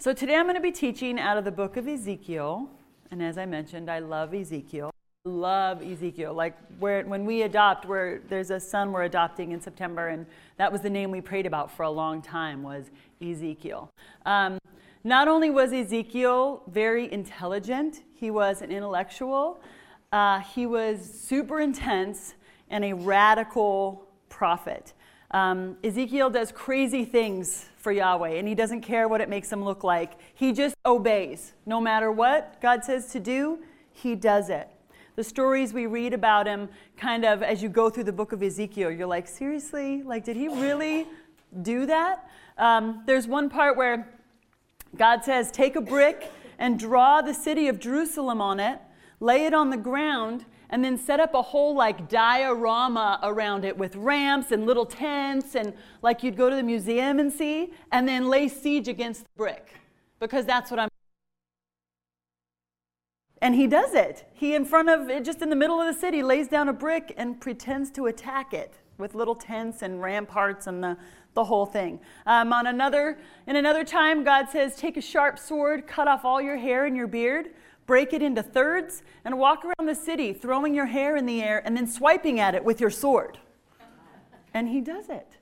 So today I'm going to be teaching out of the book of Ezekiel. And as I mentioned, I love Ezekiel. Love Ezekiel. Like where, when we adopt, where there's a son we're adopting in September, and that was the name we prayed about for a long time was Ezekiel. Um, not only was Ezekiel very intelligent, he was an intellectual. Uh, he was super intense and a radical prophet. Um, Ezekiel does crazy things for Yahweh, and he doesn't care what it makes him look like. He just obeys. No matter what God says to do, he does it. The stories we read about him, kind of as you go through the book of Ezekiel, you're like, seriously? Like, did he really do that? Um, there's one part where God says, Take a brick and draw the city of Jerusalem on it, lay it on the ground, and then set up a whole like diorama around it with ramps and little tents and like you'd go to the museum and see, and then lay siege against the brick because that's what I'm. And he does it. He, in front of it, just in the middle of the city, lays down a brick and pretends to attack it with little tents and ramparts and the, the whole thing. Um, on another, in another time, God says, Take a sharp sword, cut off all your hair and your beard break it into thirds, and walk around the city throwing your hair in the air and then swiping at it with your sword. And he does it.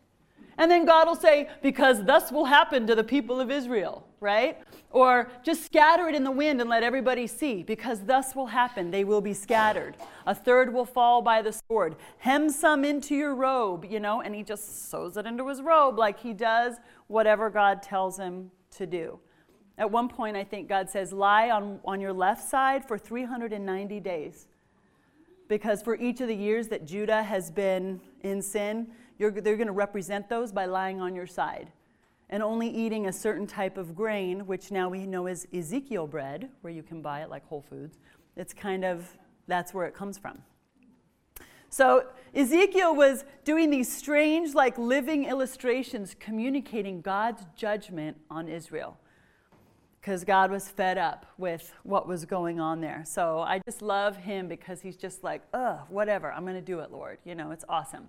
And then God will say, Because thus will happen to the people of Israel, right? Or just scatter it in the wind and let everybody see, because thus will happen. They will be scattered. A third will fall by the sword. Hem some into your robe, you know, and he just sews it into his robe like he does whatever God tells him to do. At one point, I think God says, lie on, on your left side for 390 days. Because for each of the years that Judah has been in sin, they're going to represent those by lying on your side and only eating a certain type of grain, which now we know is Ezekiel bread, where you can buy it like Whole Foods. It's kind of, that's where it comes from. So Ezekiel was doing these strange, like living illustrations communicating God's judgment on Israel because God was fed up with what was going on there. So I just love him because he's just like, ugh, whatever, I'm going to do it, Lord. You know, it's awesome.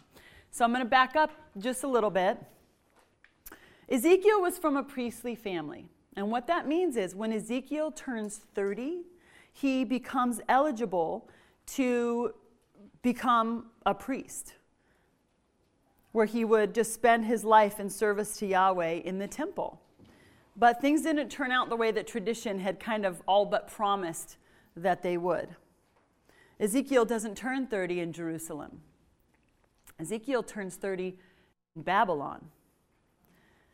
So I'm going to back up just a little bit. Ezekiel was from a priestly family. And what that means is when Ezekiel turns 30, he becomes eligible to become a priest, where he would just spend his life in service to Yahweh in the temple. But things didn't turn out the way that tradition had kind of all but promised that they would. Ezekiel doesn't turn 30 in Jerusalem. Ezekiel turns 30 in Babylon.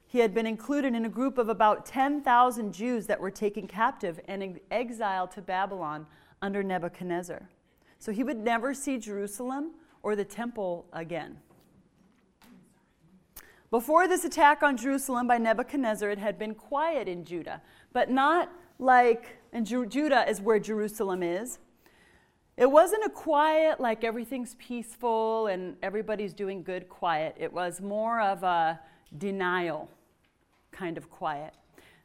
He had been included in a group of about 10,000 Jews that were taken captive and exiled to Babylon under Nebuchadnezzar. So he would never see Jerusalem or the temple again. Before this attack on Jerusalem by Nebuchadnezzar, it had been quiet in Judah, but not like, and Ju- Judah is where Jerusalem is. It wasn't a quiet, like everything's peaceful and everybody's doing good quiet. It was more of a denial kind of quiet.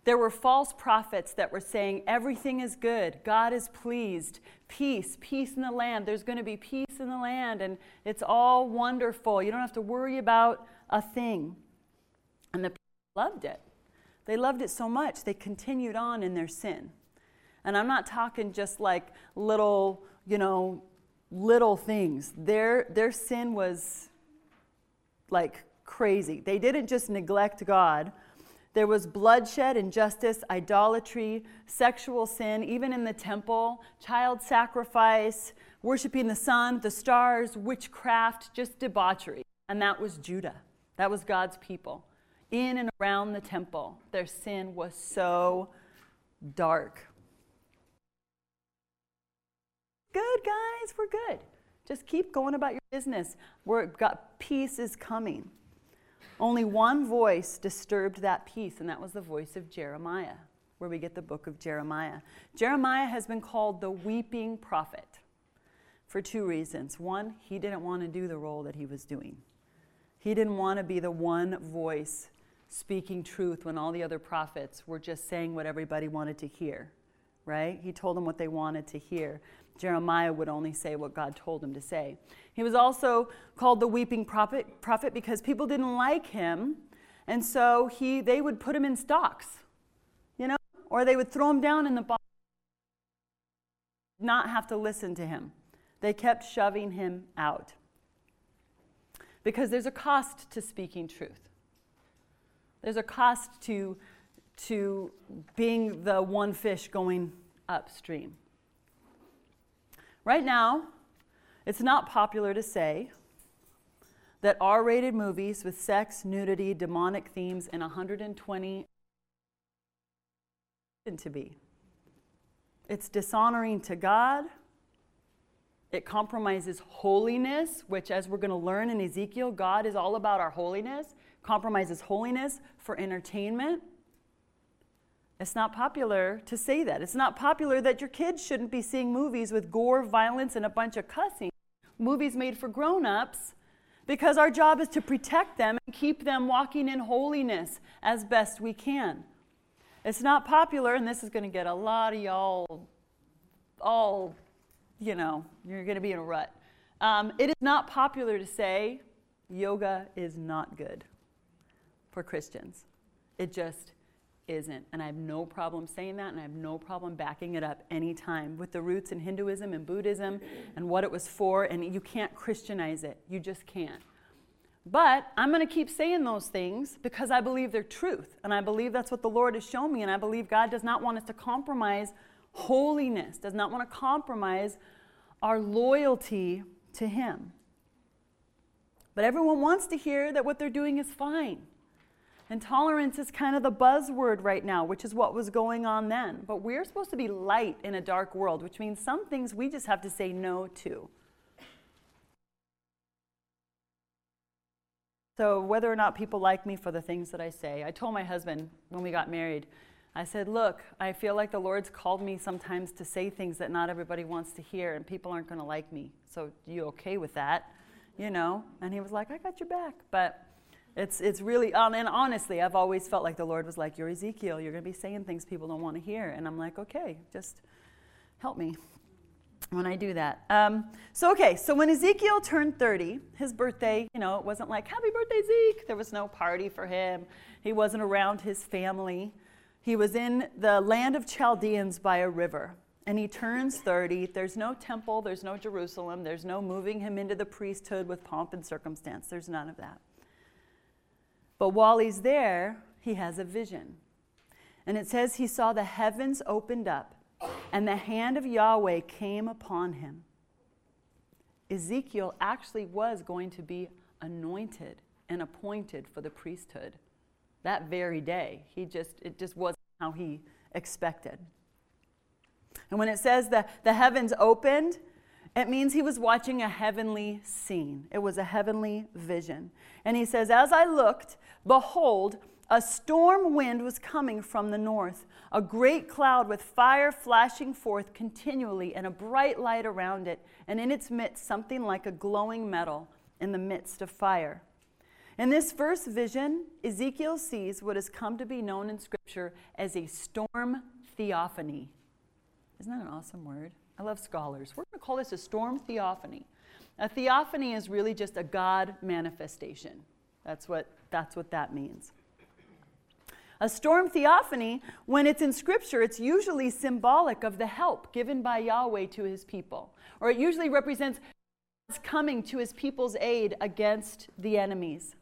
There were false prophets that were saying, everything is good, God is pleased, peace, peace in the land. There's going to be peace in the land, and it's all wonderful. You don't have to worry about a thing. Loved it. They loved it so much, they continued on in their sin. And I'm not talking just like little, you know, little things. Their, their sin was like crazy. They didn't just neglect God. There was bloodshed, injustice, idolatry, sexual sin, even in the temple, child sacrifice, worshiping the sun, the stars, witchcraft, just debauchery. And that was Judah. That was God's people. In and around the temple, their sin was so dark. Good, guys, we're good. Just keep going about your business. We're got peace is coming. Only one voice disturbed that peace, and that was the voice of Jeremiah, where we get the book of Jeremiah. Jeremiah has been called the weeping prophet for two reasons. One, he didn't want to do the role that he was doing. He didn't want to be the one voice speaking truth when all the other prophets were just saying what everybody wanted to hear, right? He told them what they wanted to hear. Jeremiah would only say what God told him to say. He was also called the weeping prophet, prophet because people didn't like him, and so he, they would put him in stocks. you know, or they would throw him down in the bottom, not have to listen to him. They kept shoving him out. Because there's a cost to speaking truth. There's a cost to, to being the one fish going upstream. Right now, it's not popular to say that R rated movies with sex, nudity, demonic themes, and 120 to be. It's dishonoring to God. It compromises holiness, which, as we're going to learn in Ezekiel, God is all about our holiness, compromises holiness for entertainment. It's not popular to say that. It's not popular that your kids shouldn't be seeing movies with gore, violence, and a bunch of cussing. Movies made for grown ups because our job is to protect them and keep them walking in holiness as best we can. It's not popular, and this is going to get a lot of y'all all, you know, you're going to be in a rut. Um, it is not popular to say yoga is not good for Christians. It just isn't. And I have no problem saying that, and I have no problem backing it up anytime with the roots in Hinduism and Buddhism and what it was for. And you can't Christianize it, you just can't. But I'm going to keep saying those things because I believe they're truth. And I believe that's what the Lord has shown me. And I believe God does not want us to compromise holiness, does not want to compromise our loyalty to Him. But everyone wants to hear that what they're doing is fine. And tolerance is kind of the buzzword right now, which is what was going on then. But we're supposed to be light in a dark world, which means some things we just have to say no to. So, whether or not people like me for the things that I say, I told my husband when we got married, I said, Look, I feel like the Lord's called me sometimes to say things that not everybody wants to hear, and people aren't going to like me. So, you okay with that? You know? And he was like, I got your back. But it's, it's really, um, and honestly, I've always felt like the Lord was like, You're Ezekiel. You're going to be saying things people don't want to hear. And I'm like, Okay, just help me when I do that. Um, so, okay, so when Ezekiel turned 30, his birthday, you know, it wasn't like, Happy birthday, Zeke. There was no party for him. He wasn't around his family. He was in the land of Chaldeans by a river. And he turns 30. There's no temple, there's no Jerusalem, there's no moving him into the priesthood with pomp and circumstance. There's none of that. But while he's there, he has a vision. And it says he saw the heavens opened up, and the hand of Yahweh came upon him. Ezekiel actually was going to be anointed and appointed for the priesthood that very day. He just, it just wasn't how he expected. And when it says that the heavens opened, it means he was watching a heavenly scene. It was a heavenly vision. And he says, As I looked, behold, a storm wind was coming from the north, a great cloud with fire flashing forth continually, and a bright light around it, and in its midst something like a glowing metal in the midst of fire. In this first vision, Ezekiel sees what has come to be known in Scripture as a storm theophany. Isn't that an awesome word? I love scholars. We're going to call this a storm theophany. A theophany is really just a God manifestation. That's what, that's what that means. A storm theophany, when it's in Scripture, it's usually symbolic of the help given by Yahweh to his people. Or it usually represents God's coming to his people's aid against the enemies.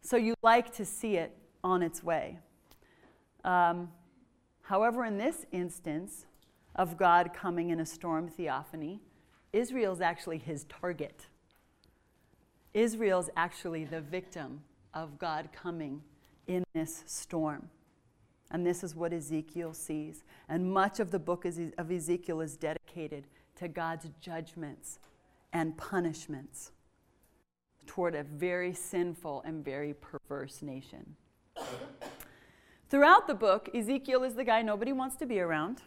So you like to see it on its way. Um, however, in this instance, of God coming in a storm theophany, Israel's actually his target. Israel's actually the victim of God coming in this storm. And this is what Ezekiel sees. And much of the book of Ezekiel is dedicated to God's judgments and punishments toward a very sinful and very perverse nation. Throughout the book, Ezekiel is the guy nobody wants to be around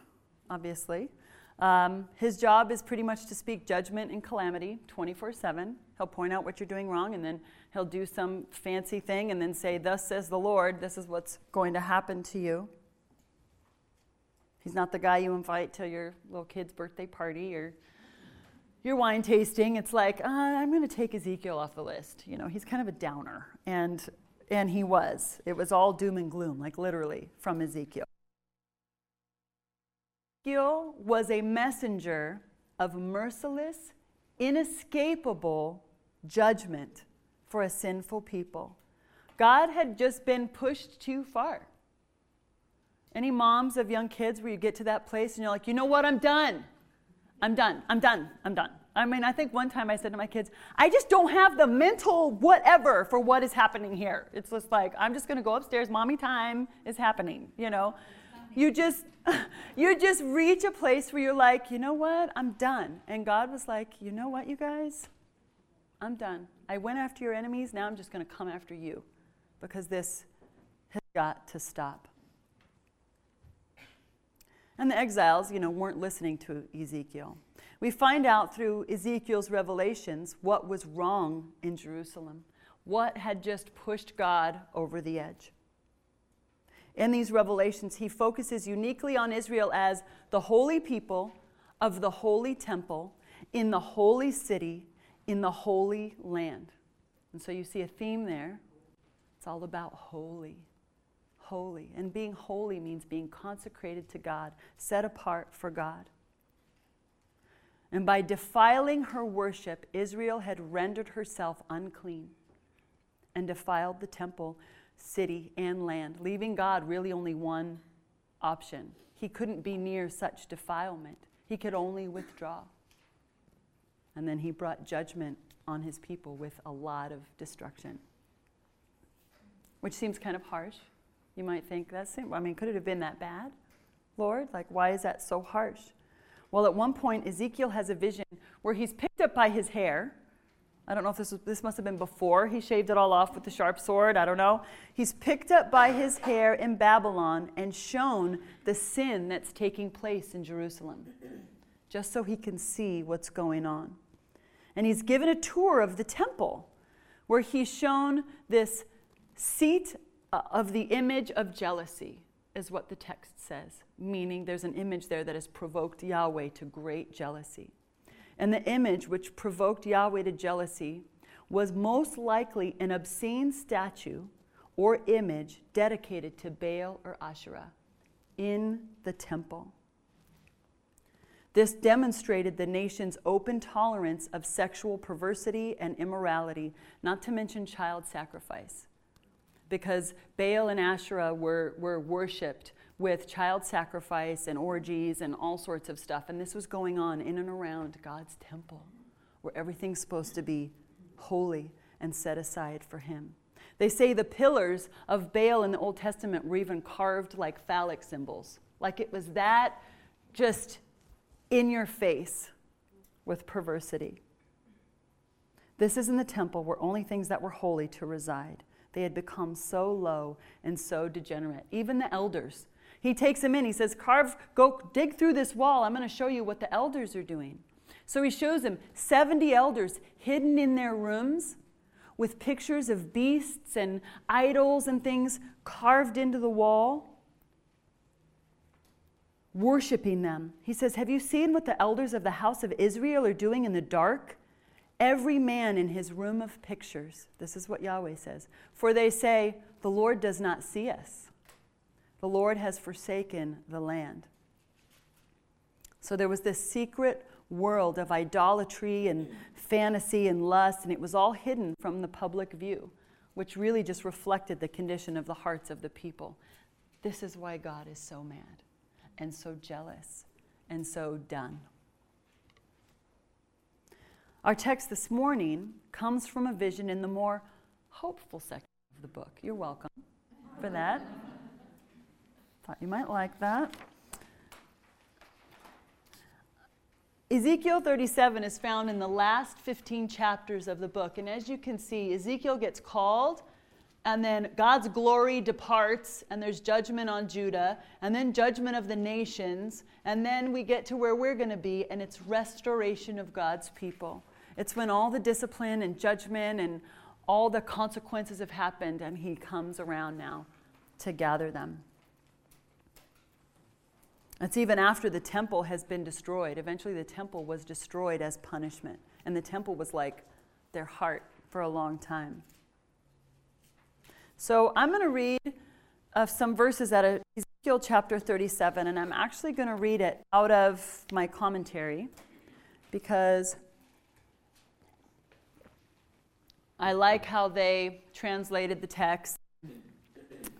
obviously. Um, his job is pretty much to speak judgment and calamity 24 7. He'll point out what you're doing wrong, and then he'll do some fancy thing and then say, Thus says the Lord, this is what's going to happen to you. He's not the guy you invite to your little kid's birthday party or your wine tasting. It's like, uh, I'm going to take Ezekiel off the list. You know, he's kind of a downer. And And he was. It was all doom and gloom, like literally from Ezekiel. Ezekiel was a messenger of merciless, inescapable judgment for a sinful people. God had just been pushed too far. Any moms of young kids where you get to that place and you're like, you know what, I'm done. I'm done. I'm done. I'm done. I mean, I think one time I said to my kids, I just don't have the mental whatever for what is happening here. It's just like, I'm just going to go upstairs. Mommy time is happening, you know? You just, you just reach a place where you're like, you know what? I'm done. And God was like, you know what, you guys? I'm done. I went after your enemies. Now I'm just going to come after you because this has got to stop. And the exiles, you know, weren't listening to Ezekiel. We find out through Ezekiel's revelations what was wrong in Jerusalem, what had just pushed God over the edge. In these revelations, he focuses uniquely on Israel as the holy people of the holy temple in the holy city in the holy land. And so you see a theme there. It's all about holy. Holy. And being holy means being consecrated to God, set apart for God. And by defiling her worship, Israel had rendered herself unclean and defiled the temple, city, and land, leaving God really only one option. He couldn't be near such defilement, he could only withdraw. And then he brought judgment on his people with a lot of destruction, which seems kind of harsh. You might think that's, I mean, could it have been that bad? Lord, like, why is that so harsh? Well, at one point, Ezekiel has a vision where he's picked up by his hair. I don't know if this was, this must have been before he shaved it all off with the sharp sword. I don't know. He's picked up by his hair in Babylon and shown the sin that's taking place in Jerusalem, just so he can see what's going on. And he's given a tour of the temple where he's shown this seat uh, of the image of jealousy is what the text says, meaning there's an image there that has provoked Yahweh to great jealousy. And the image which provoked Yahweh to jealousy was most likely an obscene statue or image dedicated to Baal or Asherah in the temple. This demonstrated the nation's open tolerance of sexual perversity and immorality, not to mention child sacrifice because Baal and Asherah were, were worshipped with child sacrifice and orgies and all sorts of stuff. And this was going on in and around God's temple, where everything's supposed to be holy and set aside for Him. They say the pillars of Baal in the Old Testament were even carved like phallic symbols, like it was that just in your face with perversity. This is in the temple where only things that were holy to reside. They had become so low and so degenerate. Even the elders. He takes him in. He says, Carve, go dig through this wall. I'm going to show you what the elders are doing. So he shows him 70 elders hidden in their rooms with pictures of beasts and idols and things carved into the wall, worshiping them. He says, Have you seen what the elders of the house of Israel are doing in the dark? every man in his room of pictures. This is what Yahweh says. For they say, The Lord does not see us, the Lord has forsaken the land. So there was this secret world of idolatry and fantasy and lust, and it was all hidden from the public view, which really just reflected the condition of the hearts of the people. This is why God is so mad and so jealous and so done. Our text this morning comes from a vision in the more hopeful section of the book. You're welcome for that. Thought you might like that. Ezekiel 37 is found in the last 15 chapters of the book. And as you can see, Ezekiel gets called, and then God's glory departs, and there's judgment on Judah, and then judgment of the nations, and then we get to where we're going to be, and it's restoration of God's people. It's when all the discipline and judgment and all the consequences have happened, and He comes around now to gather them. It's even after the temple has been destroyed. Eventually, the temple was destroyed as punishment, and the temple was like their heart for a long time. So I'm going to read uh, some verses out of Ezekiel chapter 37, and I'm actually going to read it out of my commentary because I like how they translated the text.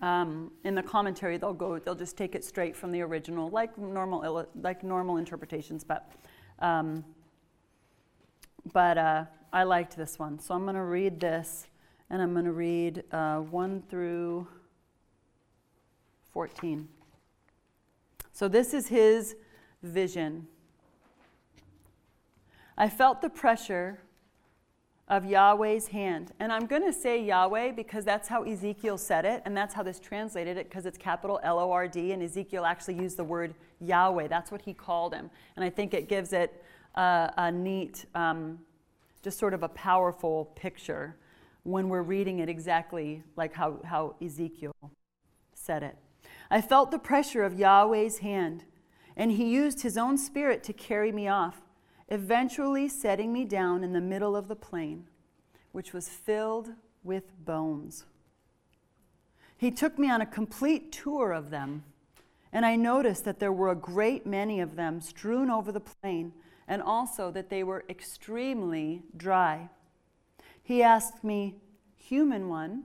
Um, in the commentary, they'll go, they'll just take it straight from the original, like normal, like normal interpretations. But, um, but uh, I liked this one, so I'm going to read this, and I'm going to read uh, one through 14. So this is his vision. I felt the pressure of Yahweh's hand. And I'm going to say Yahweh because that's how Ezekiel said it, and that's how this translated it because it's capital L O R D, and Ezekiel actually used the word Yahweh. That's what he called him. And I think it gives it a, a neat, um, just sort of a powerful picture when we're reading it exactly like how, how Ezekiel said it. I felt the pressure of Yahweh's hand, and he used his own spirit to carry me off eventually setting me down in the middle of the plain, which was filled with bones. He took me on a complete tour of them, and I noticed that there were a great many of them strewn over the plain, and also that they were extremely dry. He asked me, Human one,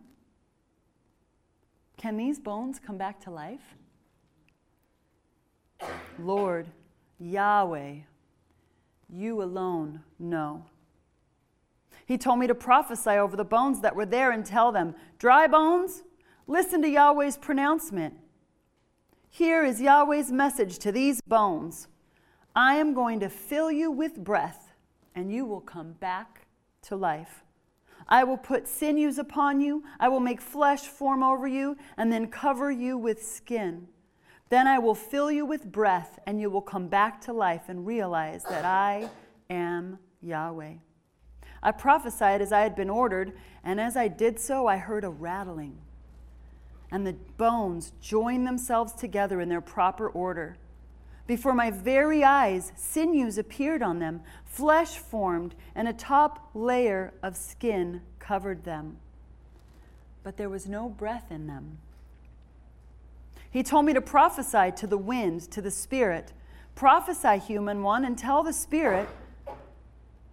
can these bones come back to life? Lord, Yahweh, you alone know. He told me to prophesy over the bones that were there and tell them, Dry bones, listen to Yahweh's pronouncement. Here is Yahweh's message to these bones I am going to fill you with breath, and you will come back to life. I will put sinews upon you, I will make flesh form over you, and then cover you with skin. Then I will fill you with breath, and you will come back to life and realize that I am Yahweh. I prophesied as I had been ordered, and as I did so, I heard a rattling. And the bones joined themselves together in their proper order. Before my very eyes, sinews appeared on them, flesh formed, and a top layer of skin covered them. But there was no breath in them. He told me to prophesy to the wind, to the spirit. Prophesy, human one, and tell the spirit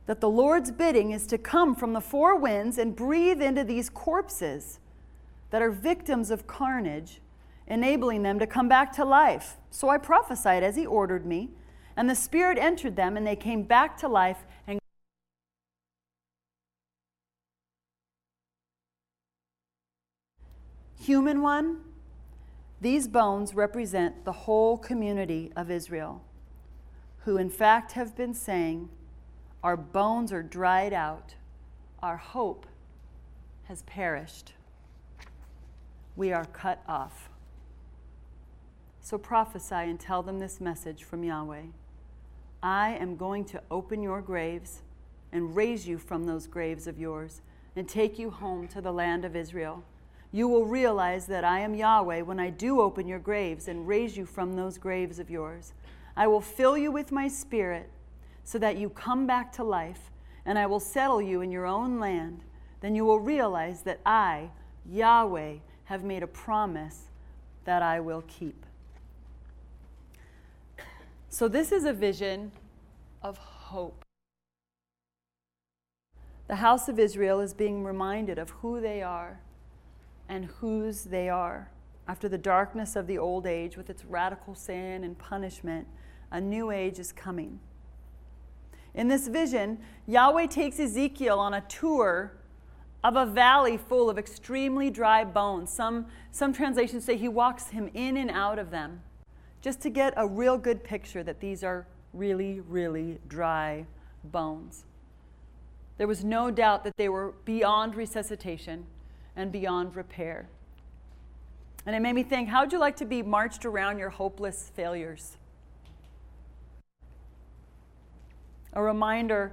that the Lord's bidding is to come from the four winds and breathe into these corpses that are victims of carnage, enabling them to come back to life. So I prophesied as he ordered me, and the Spirit entered them, and they came back to life and Human one, these bones represent the whole community of Israel, who in fact have been saying, Our bones are dried out, our hope has perished, we are cut off. So prophesy and tell them this message from Yahweh I am going to open your graves and raise you from those graves of yours and take you home to the land of Israel. You will realize that I am Yahweh when I do open your graves and raise you from those graves of yours. I will fill you with my spirit so that you come back to life, and I will settle you in your own land. Then you will realize that I, Yahweh, have made a promise that I will keep. So, this is a vision of hope. The house of Israel is being reminded of who they are and whose they are. After the darkness of the old age, with its radical sin and punishment, a new age is coming. In this vision, Yahweh takes Ezekiel on a tour of a valley full of extremely dry bones. Some, some translations say he walks him in and out of them just to get a real good picture that these are really, really dry bones. There was no doubt that they were beyond resuscitation and beyond repair. And it made me think how'd you like to be marched around your hopeless failures? A reminder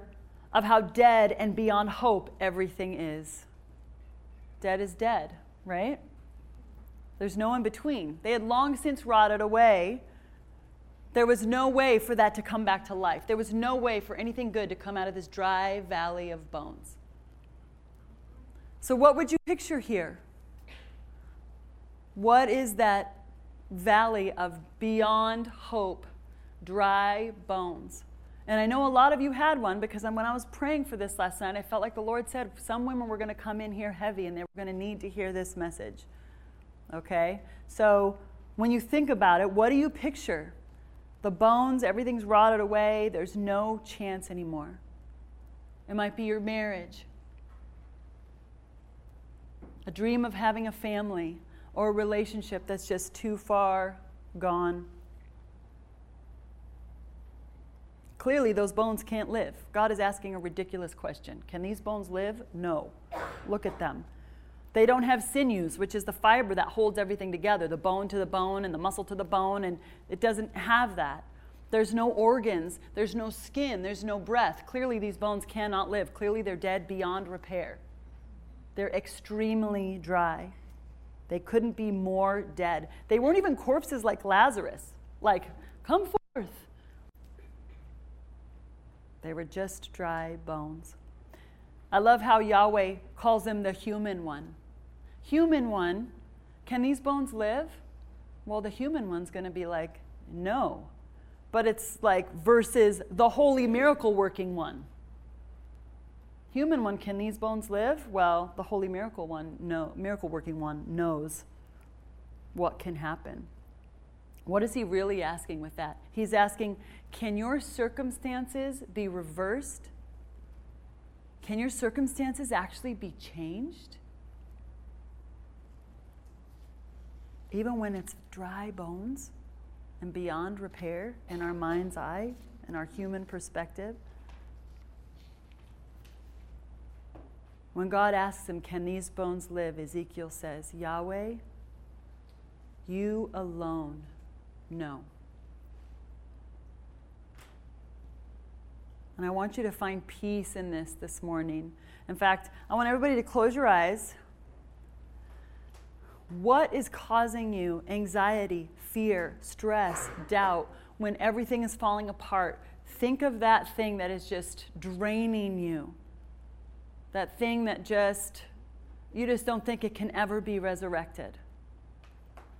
of how dead and beyond hope everything is. Dead is dead, right? There's no in between. They had long since rotted away. There was no way for that to come back to life. There was no way for anything good to come out of this dry valley of bones. So, what would you picture here? What is that valley of beyond hope, dry bones? And I know a lot of you had one because when I was praying for this last night, I felt like the Lord said some women were going to come in here heavy and they were going to need to hear this message. Okay? So when you think about it, what do you picture? The bones, everything's rotted away, there's no chance anymore. It might be your marriage, a dream of having a family, or a relationship that's just too far gone. Clearly, those bones can't live. God is asking a ridiculous question Can these bones live? No. Look at them. They don't have sinews, which is the fiber that holds everything together, the bone to the bone and the muscle to the bone, and it doesn't have that. There's no organs, there's no skin, there's no breath. Clearly, these bones cannot live. Clearly, they're dead beyond repair. They're extremely dry. They couldn't be more dead. They weren't even corpses like Lazarus, like, come forth. They were just dry bones. I love how Yahweh calls them the human one. Human one, can these bones live? Well, the human one's going to be like, no. But it's like versus the holy miracle working one. Human one, can these bones live? Well, the holy miracle one, no, miracle working one knows what can happen. What is he really asking with that? He's asking, can your circumstances be reversed? Can your circumstances actually be changed? Even when it's dry bones and beyond repair in our mind's eye and our human perspective? When God asks him, Can these bones live? Ezekiel says, Yahweh, you alone know. And I want you to find peace in this this morning. In fact, I want everybody to close your eyes. What is causing you anxiety, fear, stress, doubt when everything is falling apart? Think of that thing that is just draining you that thing that just, you just don't think it can ever be resurrected.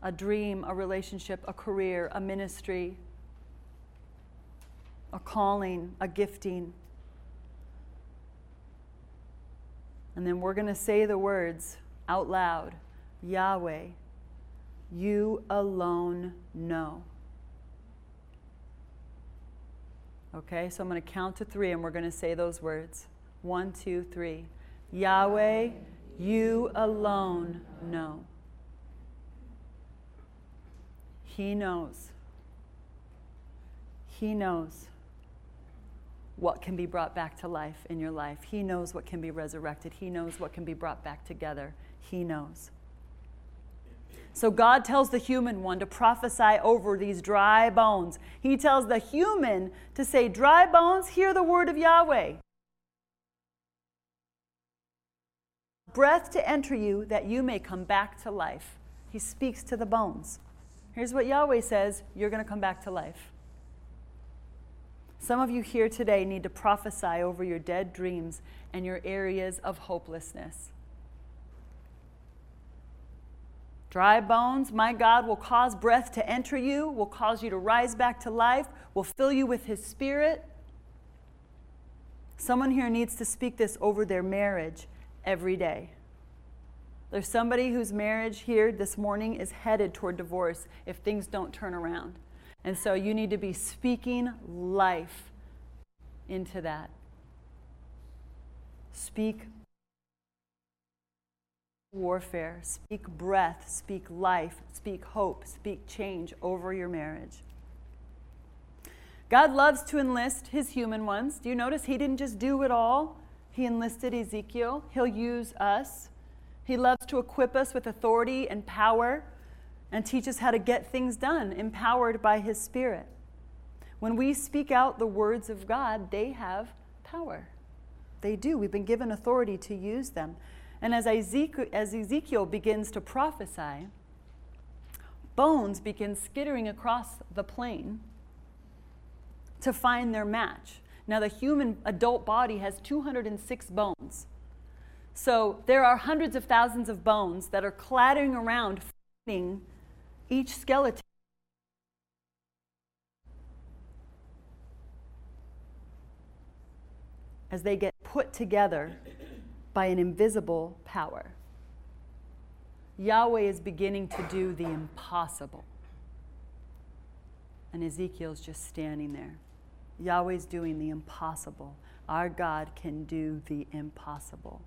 A dream, a relationship, a career, a ministry, a calling, a gifting. And then we're going to say the words out loud Yahweh, you alone know. Okay, so I'm going to count to three and we're going to say those words. One, two, three. Yahweh, you alone know. He knows. He knows what can be brought back to life in your life. He knows what can be resurrected. He knows what can be brought back together. He knows. So God tells the human one to prophesy over these dry bones. He tells the human to say, Dry bones, hear the word of Yahweh. Breath to enter you that you may come back to life. He speaks to the bones. Here's what Yahweh says you're going to come back to life. Some of you here today need to prophesy over your dead dreams and your areas of hopelessness. Dry bones, my God will cause breath to enter you, will cause you to rise back to life, will fill you with His Spirit. Someone here needs to speak this over their marriage every day. There's somebody whose marriage here this morning is headed toward divorce if things don't turn around. And so you need to be speaking life into that. Speak warfare, speak breath, speak life, speak hope, speak change over your marriage. God loves to enlist his human ones. Do you notice he didn't just do it all? He enlisted Ezekiel. He'll use us. He loves to equip us with authority and power and teach us how to get things done, empowered by His Spirit. When we speak out the words of God, they have power. They do. We've been given authority to use them. And as Ezekiel, as Ezekiel begins to prophesy, bones begin skittering across the plain to find their match. Now, the human adult body has 206 bones. So there are hundreds of thousands of bones that are clattering around joining each skeleton. As they get put together by an invisible power. Yahweh is beginning to do the impossible. And Ezekiel's just standing there. Yahweh's doing the impossible. Our God can do the impossible.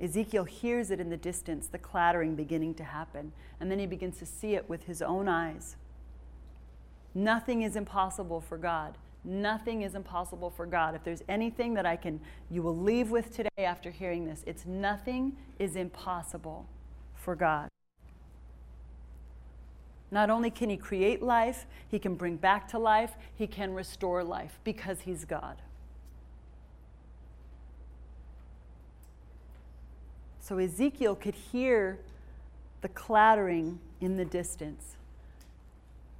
Ezekiel hears it in the distance, the clattering beginning to happen, and then he begins to see it with his own eyes. Nothing is impossible for God. Nothing is impossible for God. If there's anything that I can, you will leave with today after hearing this, it's nothing is impossible for God. Not only can he create life, he can bring back to life, he can restore life because he's God. So Ezekiel could hear the clattering in the distance.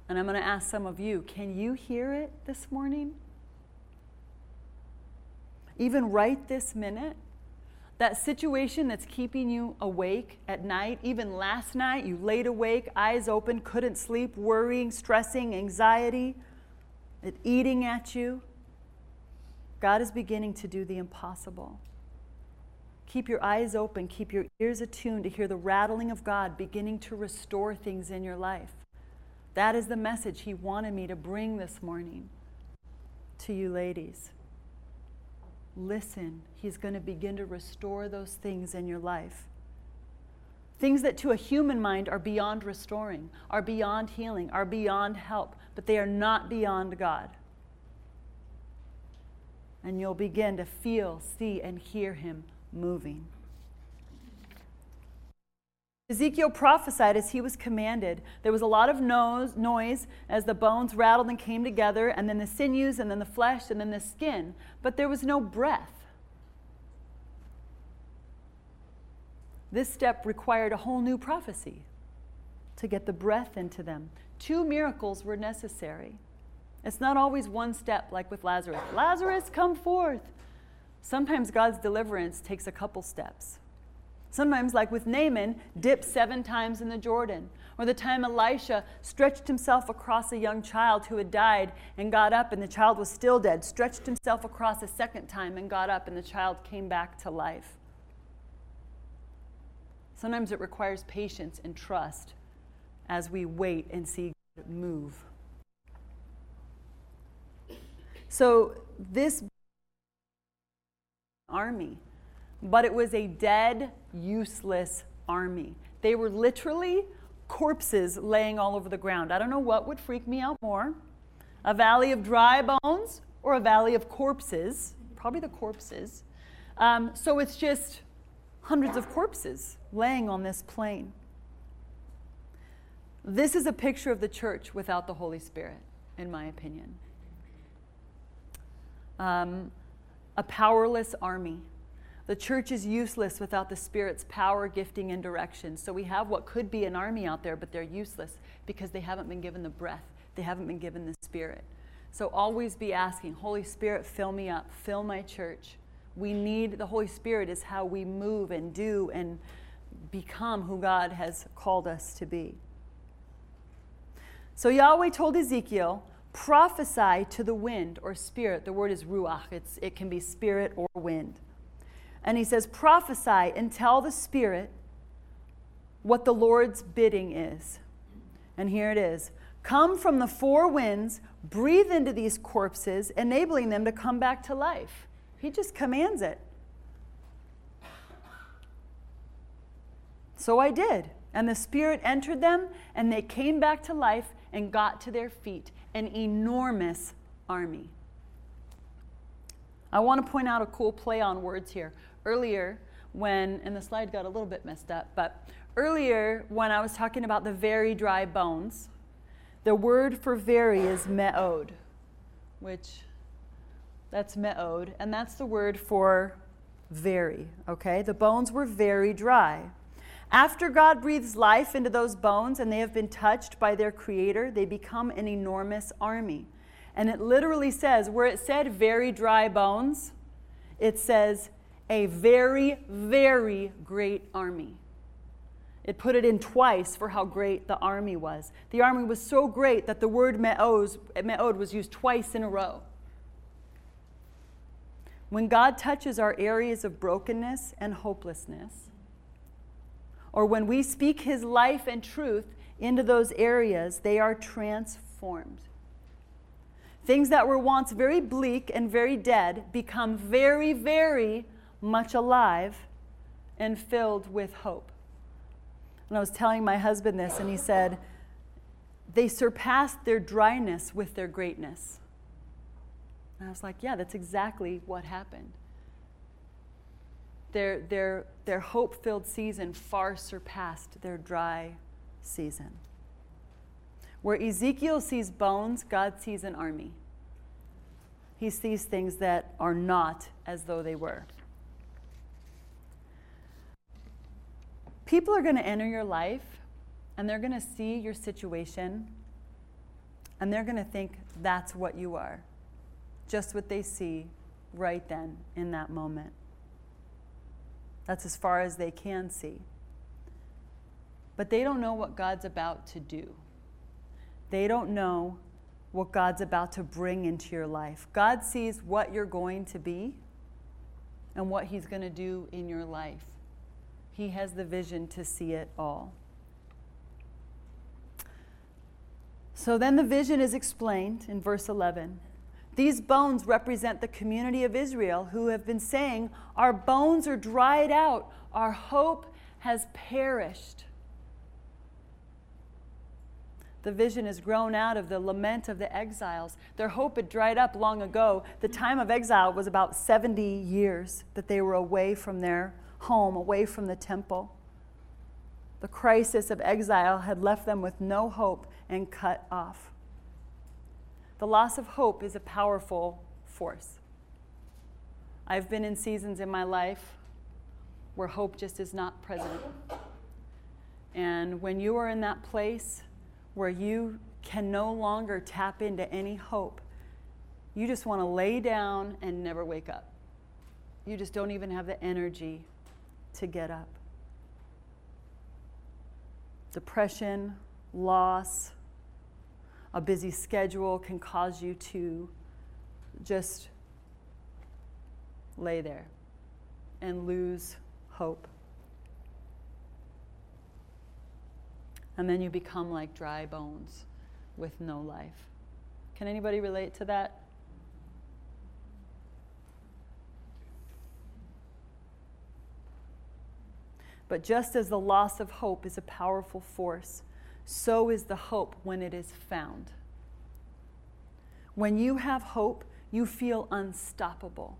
And I'm going to ask some of you can you hear it this morning? Even right this minute? That situation that's keeping you awake at night, even last night, you laid awake, eyes open, couldn't sleep, worrying, stressing, anxiety, it eating at you. God is beginning to do the impossible. Keep your eyes open, keep your ears attuned to hear the rattling of God beginning to restore things in your life. That is the message He wanted me to bring this morning to you, ladies. Listen, He's going to begin to restore those things in your life. Things that to a human mind are beyond restoring, are beyond healing, are beyond help, but they are not beyond God. And you'll begin to feel, see, and hear Him moving. Ezekiel prophesied as he was commanded. There was a lot of noise as the bones rattled and came together, and then the sinews, and then the flesh, and then the skin, but there was no breath. This step required a whole new prophecy to get the breath into them. Two miracles were necessary. It's not always one step like with Lazarus. Lazarus, come forth. Sometimes God's deliverance takes a couple steps. Sometimes, like with Naaman, dipped seven times in the Jordan. Or the time Elisha stretched himself across a young child who had died and got up and the child was still dead, stretched himself across a second time and got up and the child came back to life. Sometimes it requires patience and trust as we wait and see God move. So, this army, but it was a dead, useless army. They were literally corpses laying all over the ground. I don't know what would freak me out more a valley of dry bones or a valley of corpses, probably the corpses. Um, so it's just hundreds of corpses laying on this plain. This is a picture of the church without the Holy Spirit, in my opinion. Um, a powerless army. The church is useless without the Spirit's power, gifting, and direction. So we have what could be an army out there, but they're useless because they haven't been given the breath, they haven't been given the Spirit. So always be asking, Holy Spirit, fill me up, fill my church. We need the Holy Spirit, is how we move and do and become who God has called us to be. So Yahweh told Ezekiel, prophesy to the wind or spirit. The word is ruach, it's, it can be spirit or wind. And he says, prophesy and tell the spirit what the Lord's bidding is. And here it is Come from the four winds, breathe into these corpses, enabling them to come back to life. He just commands it. So I did. And the Spirit entered them, and they came back to life and got to their feet an enormous army. I want to point out a cool play on words here. Earlier, when, and the slide got a little bit messed up, but earlier when I was talking about the very dry bones, the word for very is me'od, which that's me'od, and that's the word for very, okay? The bones were very dry. After God breathes life into those bones and they have been touched by their creator, they become an enormous army. And it literally says, where it said very dry bones, it says a very, very great army. It put it in twice for how great the army was. The army was so great that the word me'od was used twice in a row. When God touches our areas of brokenness and hopelessness, or when we speak His life and truth into those areas, they are transformed. Things that were once very bleak and very dead become very, very much alive and filled with hope. And I was telling my husband this, and he said, They surpassed their dryness with their greatness. And I was like, Yeah, that's exactly what happened. Their, their, their hope filled season far surpassed their dry season. Where Ezekiel sees bones, God sees an army. He sees things that are not as though they were. People are going to enter your life and they're going to see your situation and they're going to think that's what you are. Just what they see right then in that moment. That's as far as they can see. But they don't know what God's about to do. They don't know what God's about to bring into your life. God sees what you're going to be and what He's going to do in your life. He has the vision to see it all. So then the vision is explained in verse 11. These bones represent the community of Israel who have been saying, Our bones are dried out, our hope has perished. The vision has grown out of the lament of the exiles. Their hope had dried up long ago. The time of exile was about 70 years that they were away from their home, away from the temple. The crisis of exile had left them with no hope and cut off. The loss of hope is a powerful force. I've been in seasons in my life where hope just is not present. And when you are in that place where you can no longer tap into any hope, you just want to lay down and never wake up. You just don't even have the energy to get up. Depression, loss, a busy schedule can cause you to just lay there and lose hope. And then you become like dry bones with no life. Can anybody relate to that? But just as the loss of hope is a powerful force, so is the hope when it is found. When you have hope, you feel unstoppable.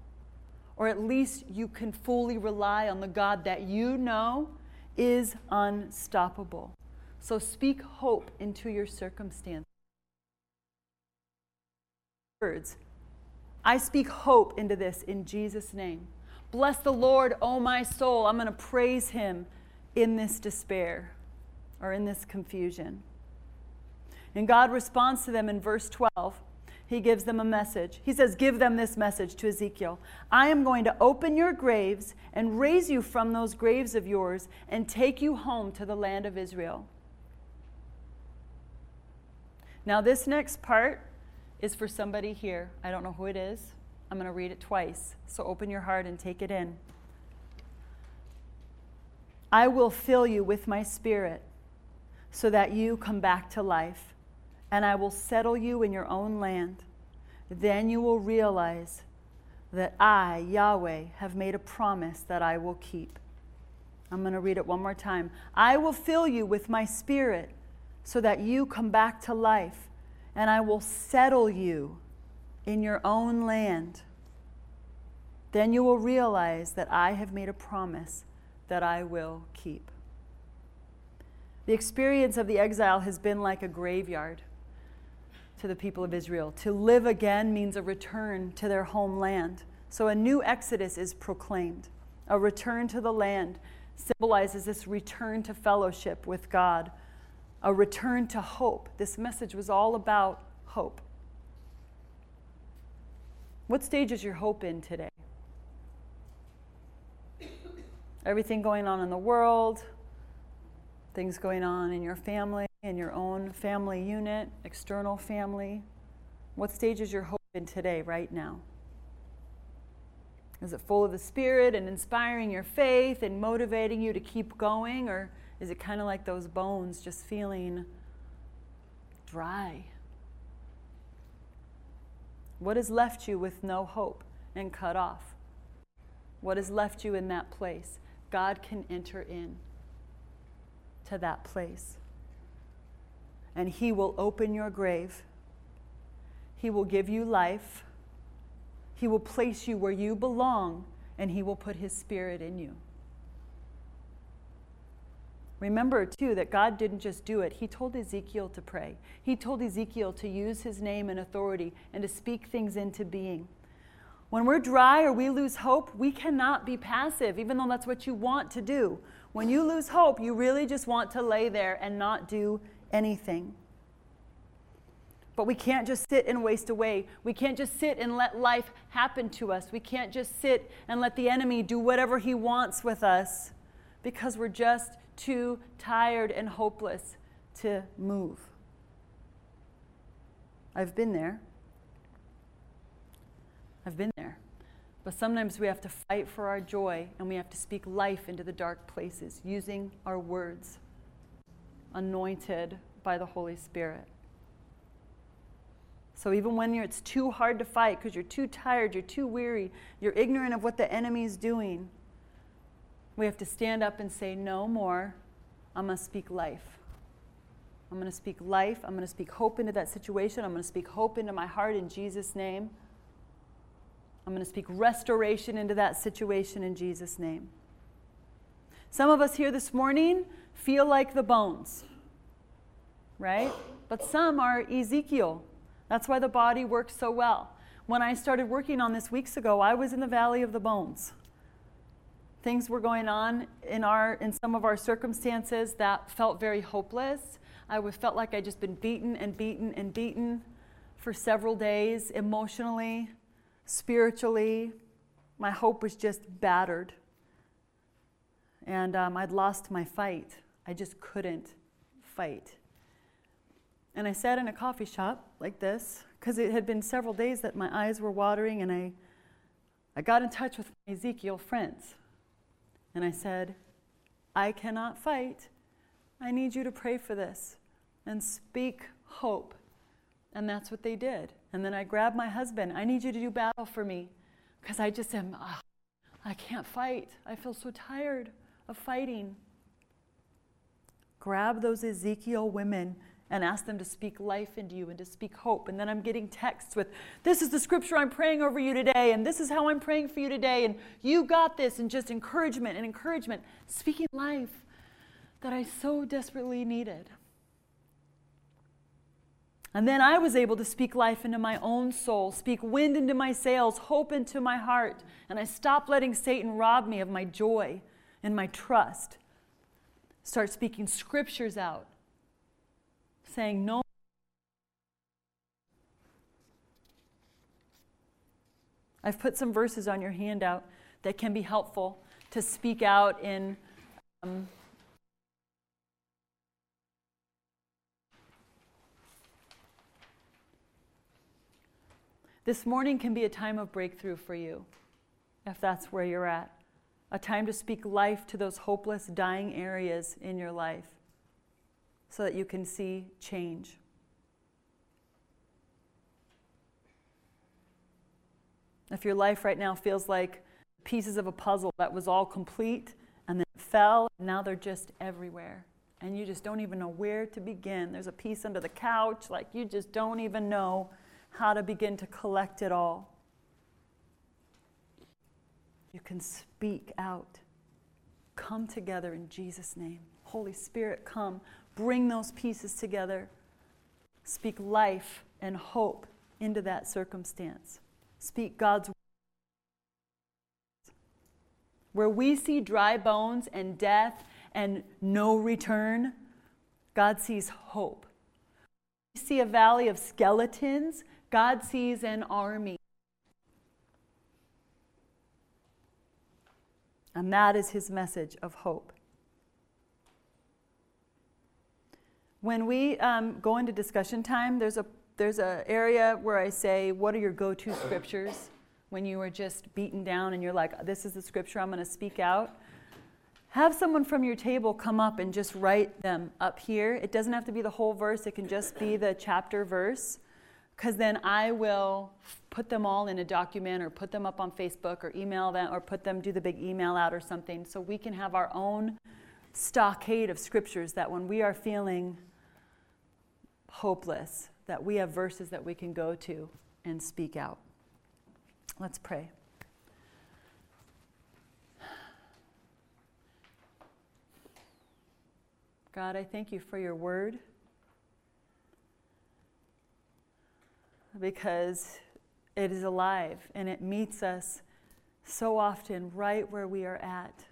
Or at least you can fully rely on the God that you know is unstoppable. So speak hope into your circumstance. Words. I speak hope into this in Jesus' name. Bless the Lord, O my soul. I'm going to praise him in this despair or in this confusion. And God responds to them in verse 12. He gives them a message. He says, Give them this message to Ezekiel I am going to open your graves and raise you from those graves of yours and take you home to the land of Israel. Now, this next part is for somebody here. I don't know who it is. I'm going to read it twice, so open your heart and take it in. I will fill you with my spirit so that you come back to life, and I will settle you in your own land. Then you will realize that I, Yahweh, have made a promise that I will keep. I'm going to read it one more time. I will fill you with my spirit so that you come back to life, and I will settle you in your own land, then you will realize that I have made a promise that I will keep. The experience of the exile has been like a graveyard to the people of Israel. To live again means a return to their homeland. So a new exodus is proclaimed. A return to the land symbolizes this return to fellowship with God, a return to hope. This message was all about hope. What stage is your hope in today? Everything going on in the world, things going on in your family, in your own family unit, external family. What stage is your hope in today, right now? Is it full of the Spirit and inspiring your faith and motivating you to keep going? Or is it kind of like those bones just feeling dry? What has left you with no hope and cut off? What has left you in that place? God can enter in to that place. And He will open your grave. He will give you life. He will place you where you belong, and He will put His Spirit in you. Remember, too, that God didn't just do it. He told Ezekiel to pray. He told Ezekiel to use his name and authority and to speak things into being. When we're dry or we lose hope, we cannot be passive, even though that's what you want to do. When you lose hope, you really just want to lay there and not do anything. But we can't just sit and waste away. We can't just sit and let life happen to us. We can't just sit and let the enemy do whatever he wants with us because we're just too tired and hopeless to move. I've been there. I've been there. But sometimes we have to fight for our joy and we have to speak life into the dark places using our words, anointed by the Holy Spirit. So even when it's too hard to fight because you're too tired, you're too weary, you're ignorant of what the enemy's doing, we have to stand up and say, No more. I'm going to speak life. I'm going to speak life. I'm going to speak hope into that situation. I'm going to speak hope into my heart in Jesus' name. I'm going to speak restoration into that situation in Jesus' name. Some of us here this morning feel like the bones, right? But some are Ezekiel. That's why the body works so well. When I started working on this weeks ago, I was in the valley of the bones. Things were going on in our in some of our circumstances that felt very hopeless. I felt like I'd just been beaten and beaten and beaten for several days emotionally, spiritually. My hope was just battered. And um, I'd lost my fight. I just couldn't fight. And I sat in a coffee shop like this because it had been several days that my eyes were watering, and I, I got in touch with my Ezekiel friends. And I said, I cannot fight. I need you to pray for this and speak hope. And that's what they did. And then I grabbed my husband. I need you to do battle for me because I just am, oh, I can't fight. I feel so tired of fighting. Grab those Ezekiel women and ask them to speak life into you and to speak hope. And then I'm getting texts with, This is the scripture I'm praying over you today, and this is how I'm praying for you today, and you got this, and just encouragement and encouragement, speaking life that I so desperately needed. And then I was able to speak life into my own soul, speak wind into my sails, hope into my heart. And I stopped letting Satan rob me of my joy and my trust. Start speaking scriptures out saying, No. I've put some verses on your handout that can be helpful to speak out in. Um, this morning can be a time of breakthrough for you, if that's where you're at. A time to speak life to those hopeless, dying areas in your life so that you can see change. If your life right now feels like pieces of a puzzle that was all complete and then fell, and now they're just everywhere, and you just don't even know where to begin. There's a piece under the couch, like you just don't even know how to begin to collect it all. You can speak out. Come together in Jesus' name. Holy Spirit, come. Bring those pieces together. Speak life and hope into that circumstance. Speak God's word. Where we see dry bones and death and no return, God sees hope. We see a valley of skeletons, God sees an army. And that is his message of hope. When we um, go into discussion time, there's a there's an area where I say, "What are your go-to scriptures?" When you are just beaten down and you're like, "This is the scripture I'm going to speak out." Have someone from your table come up and just write them up here. It doesn't have to be the whole verse; it can just be the chapter verse, because then I will put them all in a document or put them up on Facebook or email them or put them do the big email out or something, so we can have our own stockade of scriptures that when we are feeling hopeless, that we have verses that we can go to and speak out. Let's pray. God, I thank you for your word because it is alive and it meets us so often right where we are at.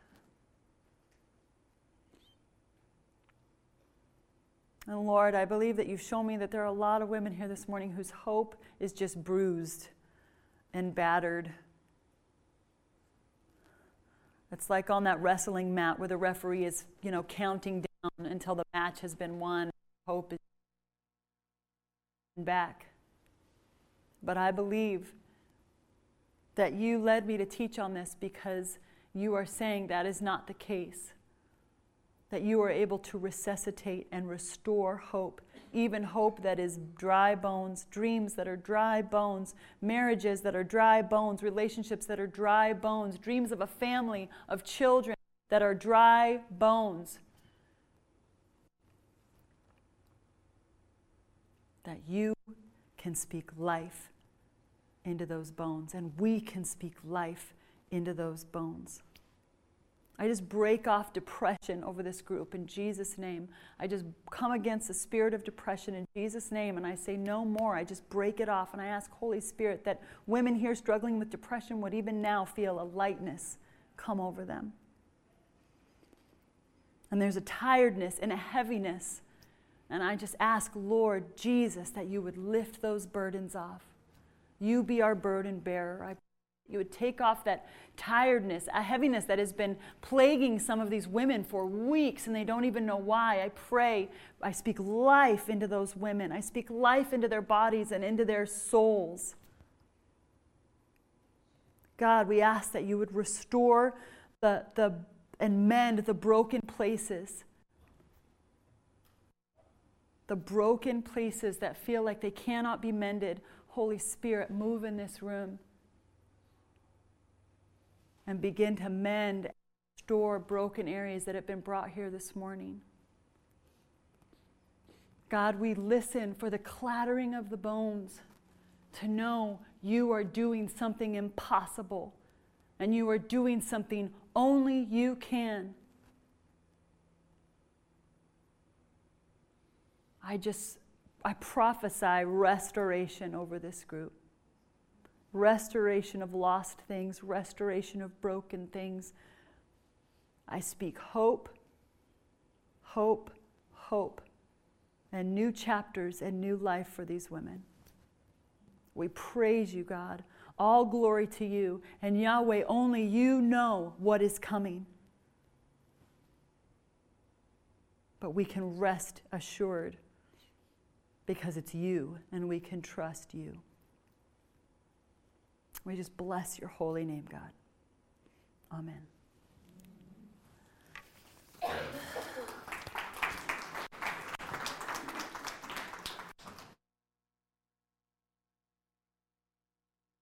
And Lord, I believe that you've shown me that there are a lot of women here this morning whose hope is just bruised and battered. It's like on that wrestling mat where the referee is, you know, counting down until the match has been won. Hope is back. But I believe that you led me to teach on this because you are saying that is not the case that you are able to resuscitate and restore hope, even hope that is dry bones, dreams that are dry bones, marriages that are dry bones, relationships that are dry bones, dreams of a family, of children that are dry bones. That you can speak life into those bones, and we can speak life into those bones. I just break off depression over this group in Jesus' name. I just come against the spirit of depression in Jesus' name and I say no more. I just break it off and I ask Holy Spirit that women here struggling with depression would even now feel a lightness come over them. And there's a tiredness and a heaviness. And I just ask, Lord Jesus, that you would lift those burdens off. You be our burden bearer. I you would take off that tiredness, a heaviness that has been plaguing some of these women for weeks and they don't even know why. I pray, I speak life into those women. I speak life into their bodies and into their souls. God, we ask that you would restore the, the, and mend the broken places. The broken places that feel like they cannot be mended. Holy Spirit, move in this room and begin to mend, restore broken areas that have been brought here this morning. God, we listen for the clattering of the bones to know you are doing something impossible and you are doing something only you can. I just, I prophesy restoration over this group restoration of lost things, restoration of broken things. I speak hope, hope, hope, and new chapters and new life for these women. We praise you, God. All glory to you. And Yahweh, only you know what is coming. But we can rest assured because it's you and we can trust you. We just bless your holy name, God. Amen.